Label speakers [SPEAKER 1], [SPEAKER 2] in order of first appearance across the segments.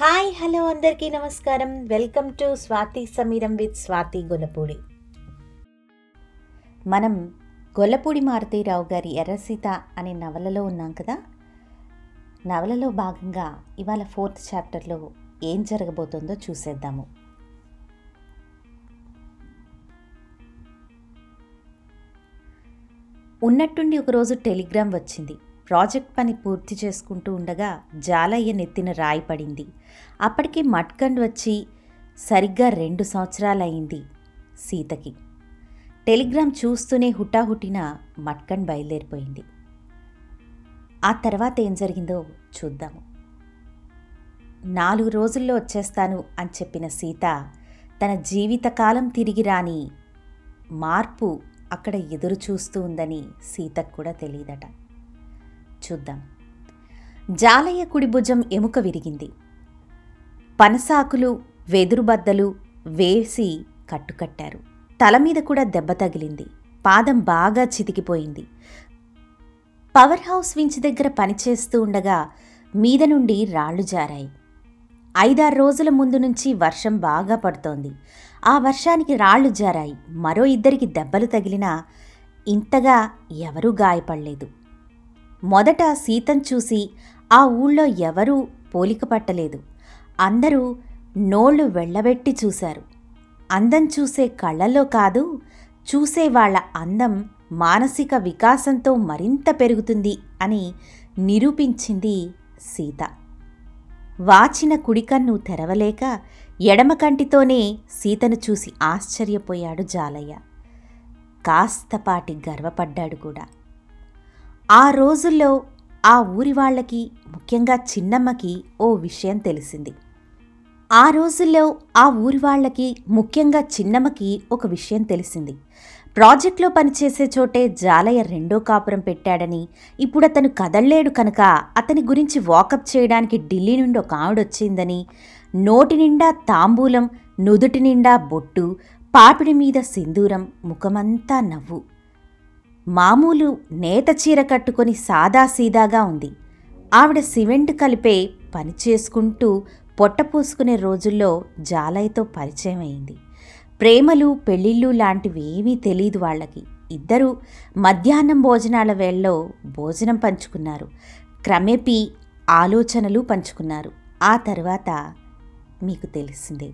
[SPEAKER 1] Hi hello అందరికీ నమస్కారం. Welcome to Swathi Sameeram with Swathi Gollapudi. మనం గొల్లపూడి మారుతీరావు గారి ఎర్రసీత అనే నవలలో ఉన్నాం కదా? నవలలో భాగంగా ఇవాళ ఫోర్త్ చాప్టర్లో ఏం జరగబోతుందో చూసేద్దాము. ఉన్నట్టుండి ఒకరోజు టెలిగ్రామ్ వచ్చింది. ప్రాజెక్ట్ పని పూర్తి చేసుకుంటూ ఉండగా జాలయ్య నెత్తిన రాయి పడింది. అప్పటికి మట్కండ్ వచ్చి సరిగ్గా రెండు సంవత్సరాలయ్యింది సీతకి. టెలిగ్రామ్ చూస్తూనే హుటాహుటిన మట్కండ్ బయలుదేరిపోయింది. ఆ తర్వాత ఏం జరిగిందో చూద్దాము. నాలుగు రోజుల్లో వచ్చేస్తాను అని చెప్పిన సీత తన జీవితకాలం తిరిగి రాని మార్పు అక్కడ ఎదురు చూస్తూ ఉందని సీతకు కూడా తెలియదట. చూద్దాం. జాలయ్య కుడి భుజం ఎముక విరిగింది. పనసాకులు వెదురుబద్దలు వేసి కట్టుకట్టారు. తల మీద కూడా దెబ్బ తగిలింది. పాదం బాగా చితికిపోయింది. పవర్ హౌస్ వించ్ దగ్గర పనిచేస్తూ ఉండగా మీద నుండి రాళ్ళు జారాయి. ఐదారు రోజుల ముందు నుంచి వర్షం బాగా పడుతోంది. ఆ వర్షానికి రాళ్ళు జారాయి. మరో ఇద్దరికి దెబ్బలు తగిలినా ఇంతగా ఎవరూ గాయపడలేదు. మొదట సీతను చూసి ఆ ఊళ్ళో ఎవరూ పోలిక పట్టలేదు. అందరూ నోళ్ళు వెళ్ళబెట్టి చూశారు. అందం చూసే కళ్ళల్లో కాదు చూసే వాళ్ళ అందం మానసిక వికాసంతో మరింత పెరుగుతుంది అని నిరూపించింది సీత. వాచిన కుడికన్ను తెరవలేక ఎడమ కంటితోనే సీతను చూసి ఆశ్చర్యపోయాడు జాలయ్య. కాస్తపాటి గర్వపడ్డాడు కూడా. ఆ రోజుల్లో ఆ ఊరి వాళ్ళకి ముఖ్యంగా చిన్నమ్మకి ఓ విషయం తెలిసింది. ఆ రోజుల్లో ఆ ఊరి వాళ్ళకి ముఖ్యంగా చిన్నమ్మకి ఒక విషయం తెలిసింది. ప్రాజెక్ట్లో పనిచేసే చోటే జాలయ్య రెండో కాపురం పెట్టాడని ఇప్పుడు అతను కదల్లేడు కనుక అతని గురించి వాకప్ చేయడానికి ఢిల్లీ నుండి ఒక ఆవిడొచ్చిందని నోటి నిండా తాంబూలం నుదుటి నిండా బొట్టు పాపిడి మీద సింధూరం ముఖమంతా నవ్వు. మామూలు నేత చీర కట్టుకొని సాదాసీదాగా ఉంది. ఆవిడ సిమెంట్ కలిపే పని చేసుకుంటూ పొట్ట పోసుకునే రోజుల్లో జాలయ్యతో పరిచయం అయింది ప్రేమలు పెళ్ళిళ్ళు లాంటివేమీ తెలియదు వాళ్ళకి. ఇద్దరూ మధ్యాహ్నం భోజనాల వేళలో భోజనం పంచుకున్నారు. క్రమేపీ ఆలోచనలు పంచుకున్నారు. ఆ తర్వాత మీకు తెలిసిందే.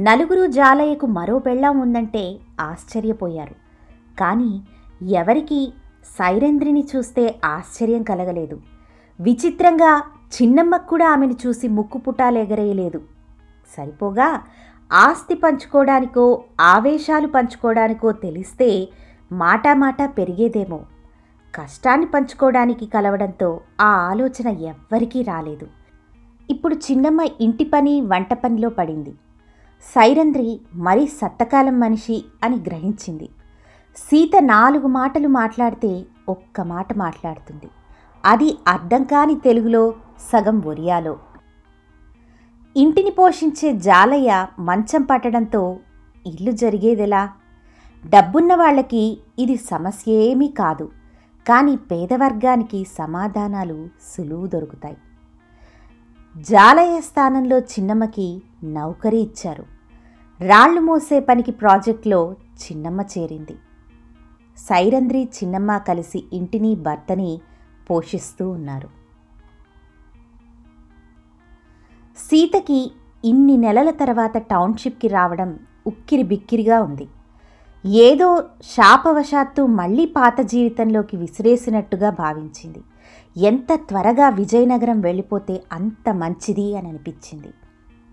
[SPEAKER 1] నలుగురు జాలయ్యకు మరో పెళ్ళాం ఉందంటే ఆశ్చర్యపోయారు. కానీ ఎవరికి సైరేంద్రిని చూస్తే ఆశ్చర్యం కలగలేదు. విచిత్రంగా చిన్నమ్మకు కూడా ఆమెను చూసి ముక్కు పుటాలెగరేయలేదు సరిపోగా ఆస్తి పంచుకోవడానికో ఆవేశాలు పంచుకోవడానికో తెలిస్తే మాటామాట పెరిగేదేమో. కష్టాన్ని పంచుకోవడానికి కలవడంతో ఆ ఆలోచన ఎవ్వరికీ రాలేదు. ఇప్పుడు చిన్నమ్మ ఇంటి పని వంట పనిలో పడింది. సైరంద్రి మరీ సత్తకాలం మనిషి అని గ్రహించింది. సీత నాలుగు మాటలు మాట్లాడితే ఒక్క మాట మాట్లాడుతుంది. అది అర్థం కాని తెలుగులో సగం ఒరియాలో. ఇంటిని పోషించే జాలయ్య మంచం పట్టడంతో ఇల్లు జరిగేదెలా? డబ్బున్న వాళ్ళకి ఇది సమస్య ఏమీ కాదు. కానీ పేదవర్గానికి సమాధానాలు సులువు దొరుకుతాయి. జాలయ్య స్థానంలో చిన్నమ్మకి నౌకరీ ఇచ్చారు. రాళ్ళు మోసే పనికి ప్రాజెక్టులో చిన్నమ్మ చేరింది. సైరంధ్రి చిన్నమ్మ కలిసి ఇంటిని భర్తని పోషిస్తూ ఉన్నారు. సీతకి ఇన్ని నెలల తర్వాత టౌన్షిప్కి రావడం ఉక్కిరి బిక్కిరిగా ఉంది. ఏదో శాపవశాత్తు మళ్ళీ పాత జీవితంలోకి విసిరేసినట్టుగా భావించింది. ఎంత త్వరగా విజయనగరం వెళ్ళిపోతే అంత మంచిది అని అనిపించింది.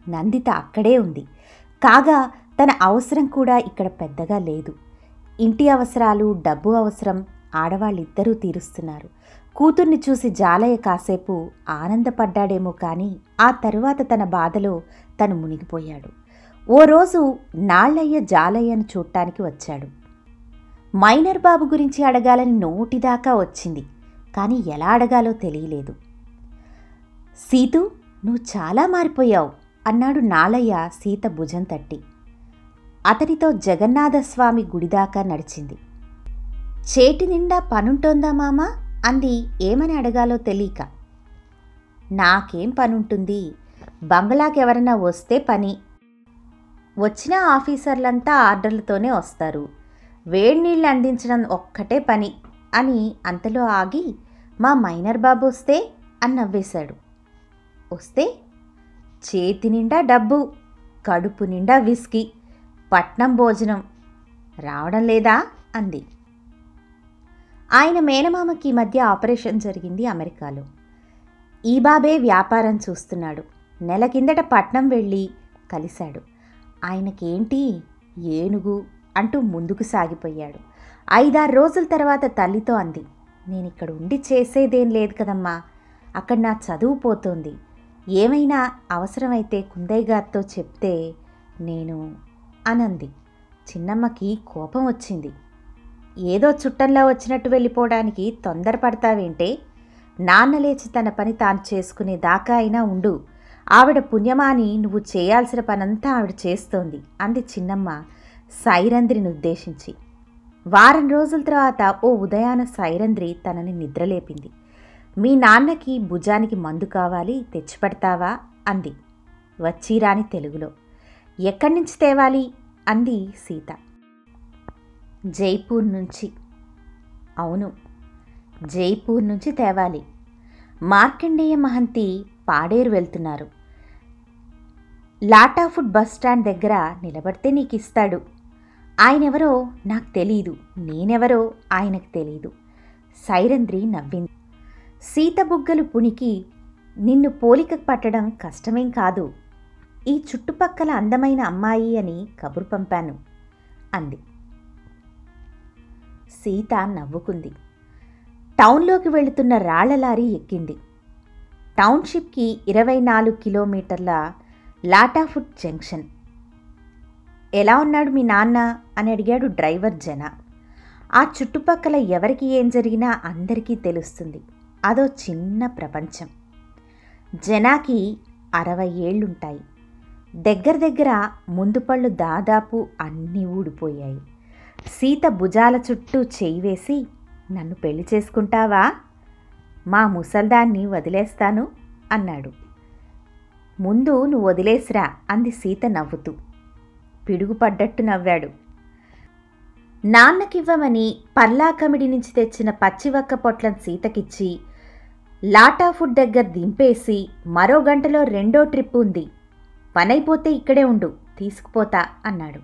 [SPEAKER 1] నందిత అక్కడే ఉంది. కాగా తన అవసరం కూడా ఇక్కడ పెద్దగా లేదు. ఇంటి అవసరాలు డబ్బు అవసరం ఆడవాళ్ళిద్దరూ తీరుస్తున్నారు. కూతుర్ని చూసి జాలయ్య కాసేపు ఆనందపడ్డాడేమో కానీ ఆ తరువాత తన బాధలో తను మునిగిపోయాడు. ఓ రోజు నాళ్ళయ్య జాలయ్యను చూడటానికి వచ్చాడు. మైనర్ బాబు గురించి అడగాలని నోటిదాకా వచ్చింది కానీ ఎలా అడగాలో తెలియలేదు. సీతు నువ్వు చాలా మారిపోయావు అన్నాడు నాళయ్య సీత భుజం తట్టి. అతనితో జగన్నాథస్వామి గుడిదాకా నడిచింది. చేటి నిండా పనుంటోందా మామా? అంది ఏమని అడగాలో తెలియక. నాకేం పనుంటుంది? బంగ్లాకి ఎవరైనా వస్తే పని. వచ్చిన ఆఫీసర్లంతా ఆర్డర్లతోనే వస్తారు. వేడి నీళ్ళు అందించడం ఒక్కటే పని అని అంతలో ఆగి మా మైనర్ బాబు వస్తే అని నవ్వేశాడు. వస్తే చేతి నిండా డబ్బు కడుపు నిండా విస్కీ. పట్నం భోజనం. రావడం లేదా? అంది. ఆయన మేనమామకి ఈ మధ్య ఆపరేషన్ జరిగింది అమెరికాలో. ఈ బాబే వ్యాపారం చూస్తున్నాడు. నెల కిందట పట్నం వెళ్ళి కలిశాడు. ఆయనకేంటి? ఏనుగు అంటూ ముందుకు సాగిపోయాడు. ఐదారు రోజుల తర్వాత తల్లితో అంది. నేను ఇక్కడ ఉండి చేసేదేం లేదు కదమ్మా. అక్కడ నా చదువు పోతోంది. ఏమైనా అవసరమైతే కుందయ్య గారితో చెప్తే నేను అనంది. చిన్నమ్మకి కోపం వచ్చింది. ఏదో చుట్టంలో వచ్చినట్టు వెళ్ళిపోవడానికి తొందరపడతావేంటే? నాన్న లేచి తన పని తాను చేసుకునే దాకా అయినా ఉండు. ఆవిడ పుణ్యమాని నువ్వు చేయాల్సిన పనంతా ఆవిడ చేస్తోంది అంది చిన్నమ్మ సైరంధ్రిని ఉద్దేశించి. వారం రోజుల తర్వాత ఓ ఉదయాన సైరంధ్రి తనని నిద్రలేపింది. మీ నాన్నకి భుజానికి మందు కావాలి తెచ్చిపెడతావా? అంది. వచ్చిరాని తెలుగులో. ఎక్కడి నుంచి తేవాలి? అంది సీత. జైపూర్ నుంచి. అవును జైపూర్ నుంచి తేవాలి. మార్కండేయ మహంతి పాడేరు వెళ్తున్నారు. లాటాఫుడ్ బస్ స్టాండ్ దగ్గర నిలబడితే నీకు ఇస్తాడు ఆయనెవరో నాకు తెలీదు. నేనెవరో ఆయనకు తెలీదు. సైరంద్రి నవ్వింది. సీత బుగ్గలు పునికి నిన్ను పోలిక పట్టడం కష్టమేం కాదు. ఈ చుట్టుపక్కల అందమైన అమ్మాయి అని కబురు పంపాను అంది. సీత నవ్వుకుంది. టౌన్లోకి వెళుతున్న రాళ్ళ లారీ ఎక్కింది. టౌన్షిప్కి ఇరవై నాలుగు కిలోమీటర్ల లాటాఫుట్ జంక్షన్. ఎలా ఉన్నాడు మీ నాన్న? అని అడిగాడు డ్రైవర్ జన. ఆ చుట్టుపక్కల ఎవరికి ఏం జరిగినా అందరికీ తెలుస్తుంది. అదో చిన్న ప్రపంచం. జనాకి అరవై ఏళ్ళుంటాయి. దగ్గర దగ్గర ముందు పళ్ళు దాదాపు అన్నీ ఊడిపోయాయి. సీత భుజాల చుట్టూ చేయి వేసి నన్ను పెళ్ళి చేసుకుంటావా? మా ముసల్దాన్ని వదిలేస్తాను అన్నాడు. ముందు నువ్వు వదిలేసిరా అంది సీత నవ్వుతూ. పిడుగుపడ్డట్టు నవ్వాడు. నాన్నకివ్వమని పర్లాకమిడి నుంచి తెచ్చిన పచ్చివక్క పొట్లం సీతకిచ్చి లాటా ఫుడ్ దగ్గర దింపేసి మరో గంటలో రెండో ట్రిప్ ఉంది. పనైపోతే ఇక్కడే ఉండు తీసుకుపోతా అన్నాడు.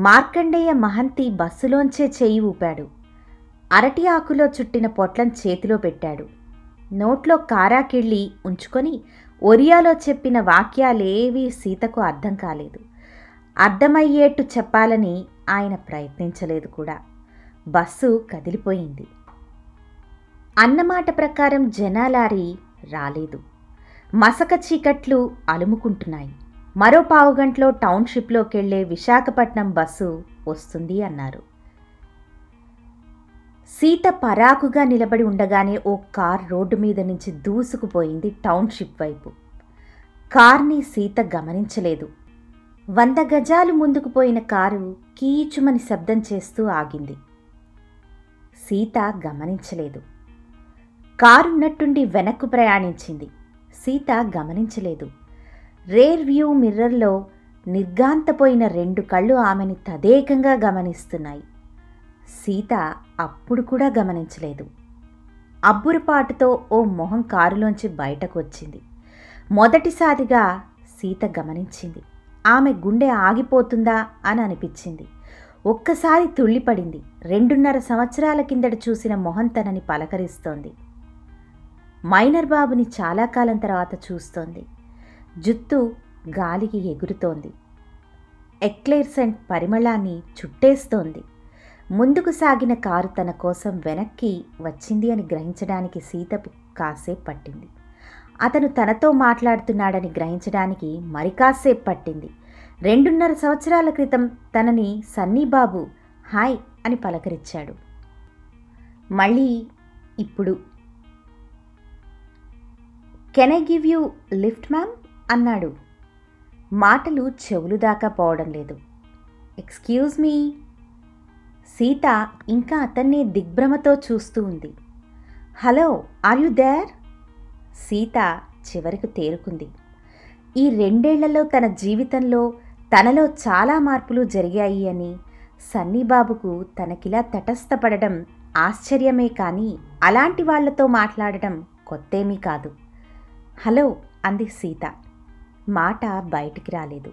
[SPEAKER 1] మార్కండేయ మహంతి బస్సులోంచే చేయి ఊపాడు. అరటి ఆకులో చుట్టిన పొట్లం చేతిలో పెట్టాడు. నోట్లో కారాకిళ్ళి ఉంచుకొని ఒరియాలో చెప్పిన వాక్యాలేవీ సీతకు అర్థం కాలేదు. అర్థమయ్యేట్టు చెప్పాలని ఆయన ప్రయత్నించలేదు కూడా. బస్సు కదిలిపోయింది. అన్నమాట ప్రకారం జనాలారి రాలేదు. మసక చీకట్లు అలుముకుంటున్నాయి. మరో పావుగంటలో టౌన్షిప్లోకెళ్ళే విశాఖపట్నం బస్సు వస్తుంది అన్నారు. సీత పరాకుగా నిలబడి ఉండగానే ఓ కార్ రోడ్డు మీద నుంచి దూసుకుపోయింది టౌన్షిప్ వైపు. కార్ని సీత గమనించలేదు. వంద గజాలు ముందుకు పోయిన కారు కీచుమని శబ్దం చేస్తూ ఆగింది. సీత గమనించలేదు. కారున్నట్టుండి వెనక్కు ప్రయాణించింది. సీత గమనించలేదు. రేర్ వ్యూ మిర్రర్లో నిర్గాంతపోయిన రెండు కళ్ళు ఆమెని తదేకంగా గమనిస్తున్నాయి. సీత అప్పుడు కూడా గమనించలేదు. అబ్బురుపాటుతో ఓ మొహం కారులోంచి బయటకు వచ్చింది మొదటిసారిగా సీత గమనించింది. ఆమె గుండె ఆగిపోతుందా అని అనిపించింది. ఒక్కసారి తుళ్ళిపడింది. రెండున్నర సంవత్సరాల కిందట చూసిన మొహం తనని పలకరిస్తోంది. మైనర్ బాబుని చాలా కాలం తర్వాత చూస్తోంది. జుత్తు గాలికి ఎగురుతోంది. ఎక్లేర్సెంట్ పరిమళాన్ని చుట్టేస్తోంది. ముందుకు సాగిన కారు తన కోసం వెనక్కి వచ్చింది అని గ్రహించడానికి సీతపు కాసేపు పట్టింది. అతను తనతో మాట్లాడుతున్నాడని గ్రహించడానికి మరి కాసేపు పట్టింది. రెండున్నర సంవత్సరాల క్రితం తనని సన్నీబాబు హాయ్ అని పలకరించాడు. మళ్ళీ ఇప్పుడు can I give you lift ma'am? అన్నాడు. మాటలు చెవులు దాకా పోవడం లేదు. Excuse me. సీత ఇంకా అతన్ని దిగ్భ్రమతో చూస్తూ ఉంది. Hello are you there? Sita చివరికి తేరుకుంది. ఈ రెండేళ్ళలో తన జీవితంలో తనలో చాలా మార్పులు జరిగాయి అని సన్నీబాబుకు తనకిలా తటస్థపడడం ఆశ్చర్యమే కానీ అలాంటి వాళ్ళతో మాట్లాడడం కొత్తేమీ కాదు. హలో అంది సీత. మాట బయటికి రాలేదు.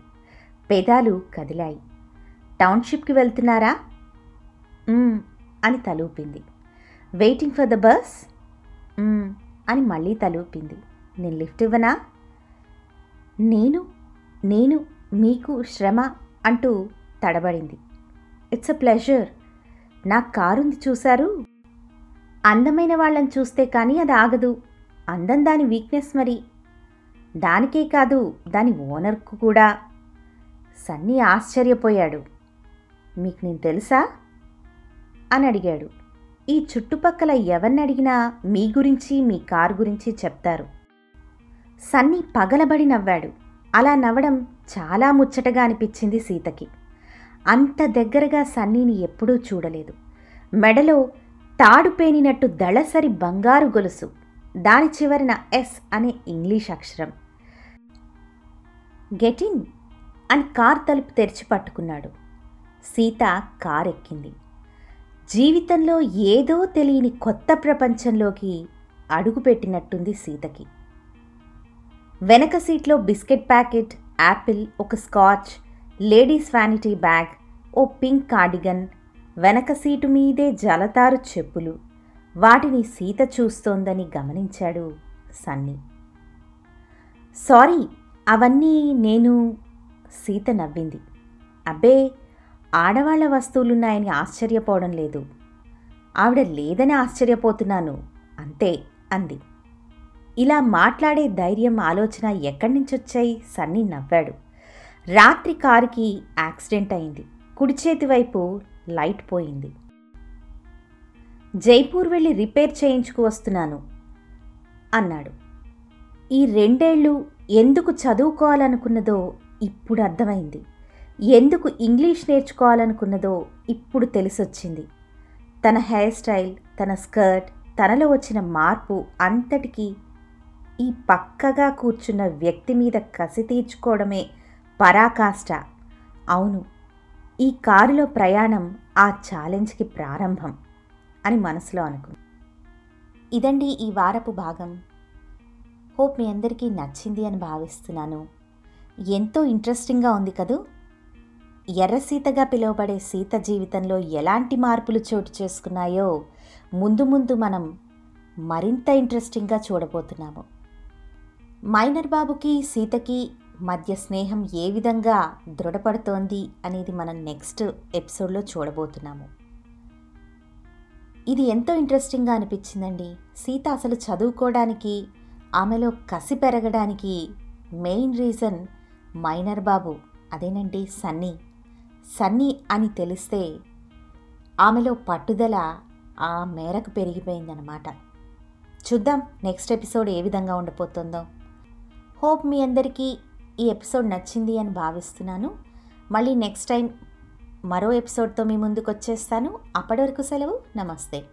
[SPEAKER 1] పెదాలు కదిలాయి. టౌన్షిప్కి వెళ్తున్నారా? అని తలూపింది. Waiting for the bus? అని మళ్ళీ తలూపింది. నేను లిఫ్ట్ ఇవ్వనా? నేను నేను మీకు శ్రమ అంటూ తడబడింది. It's a pleasure. నా కారుంది చూశారు? అందమైన వాళ్ళని చూస్తే కానీ అది ఆగదు. అందం దాని వీక్నెస్ మరి. దానికే కాదు దాని ఓనర్కు కూడా. సన్నీ ఆశ్చర్యపోయాడు. మీకు నేను తెలుసా? అని అడిగాడు. ఈ చుట్టుపక్కల ఎవరిని అడిగినా మీ గురించి మీ కారు గురించి చెప్తారు. సన్నీ పగలబడి నవ్వాడు. అలా నవ్వడం చాలా ముచ్చటగా అనిపించింది సీతకి. అంత దగ్గరగా సన్నీని ఎప్పుడూ చూడలేదు. మెడలో తాడు పేనినట్టు దళసరి బంగారు గొలుసు. దాని చివరిన ఎస్ అనే ఇంగ్లీష్ అక్షరం. గెటిన్ అని కార్ తలుపు తెరిచి పట్టుకున్నాడు. సీత కార్ ఎక్కింది జీవితంలో ఏదో తెలియని కొత్త ప్రపంచంలోకి అడుగుపెట్టినట్టుంది సీతకి. వెనక సీట్లో బిస్కెట్ ప్యాకెట్ యాపిల్ ఒక స్కాచ్ లేడీస్ వ్యానిటీ బ్యాగ్ ఓ పింక్ కార్డిగన్ వెనక సీటు మీదే జలతారు చెప్పులు. వాటిని సీత చూస్తోందని గమనించాడు సన్నీ. సారీ అవన్నీ నేను సీత నవ్వింది. అబ్బే ఆడవాళ్ళ వస్తువులున్నాయని ఆశ్చర్యపోవడం లేదు. ఆవిడ లేదని ఆశ్చర్యపోతున్నాను అంతే అంది. ఇలా మాట్లాడే ధైర్యం ఆలోచన ఎక్కడి నుంచి వచ్చాయి సన్నీ నవ్వాడు. రాత్రి కారుకి యాక్సిడెంట్ అయింది. కుడి చేతి వైపు లైట్ పోయింది. జైపూర్ వెళ్ళి రిపేర్ చేయించుకు వస్తున్నాను అన్నాడు. ఈ రెండేళ్ళు ఎందుకు చదువుకోవాలనుకున్నదో ఇప్పుడు అర్థమైంది. ఎందుకు ఇంగ్లీష్ నేర్చుకోవాలనుకున్నదో ఇప్పుడు తెలిసొచ్చింది. తన హెయిర్ స్టైల్ తన స్కర్ట్ తనలో వచ్చిన మార్పు అంతటికీ ఈ పక్కగా కూర్చున్న వ్యక్తి మీద కసి తీర్చుకోవడమే పరాకాష్ట. అవును ఈ కారులో ప్రయాణం ఆ ఛాలెంజ్కి ప్రారంభం. అని మనసులో అనుకుంది. ఇదండి ఈ వారపు భాగం. హోప్ మీ అందరికీ నచ్చింది అని భావిస్తున్నాను. ఎంతో ఇంట్రెస్టింగ్గా ఉంది కదూ? ఎర్ర సీతగా పిలువబడే సీత జీవితంలో ఎలాంటి మార్పులు చోటు చేసుకున్నాయో ముందు ముందు మనం మరింత ఇంట్రెస్టింగ్గా చూడబోతున్నాము. మైనర్ బాబుకి సీతకి మధ్య స్నేహం ఏ విధంగా దృఢపడుతోంది అనేది మనం నెక్స్ట్ ఎపిసోడ్లో చూడబోతున్నాము. ఇది ఎంతో ఇంట్రెస్టింగ్గా అనిపించిందండి. సీత అసలు చదువుకోవడానికి ఆమెలో కసి పెరగడానికి మెయిన్ రీజన్ మైనర్ బాబు అదేనండి సన్నీ. సన్నీ అని తెలిస్తే ఆమెలో పట్టుదల ఆ మేరకు పెరిగిపోయిందనమాట చూద్దాం నెక్స్ట్ ఎపిసోడ్ ఏ విధంగా ఉండబోతుందో హోప్ మీ అందరికీ ఈ ఎపిసోడ్ నచ్చింది అని భావిస్తున్నాను. మళ్ళీ నెక్స్ట్ టైం మరో ఎపిసోడ్తో మీ ముందుకు వచ్చేస్తాను అప్పటి వరకు సెలవు. నమస్తే.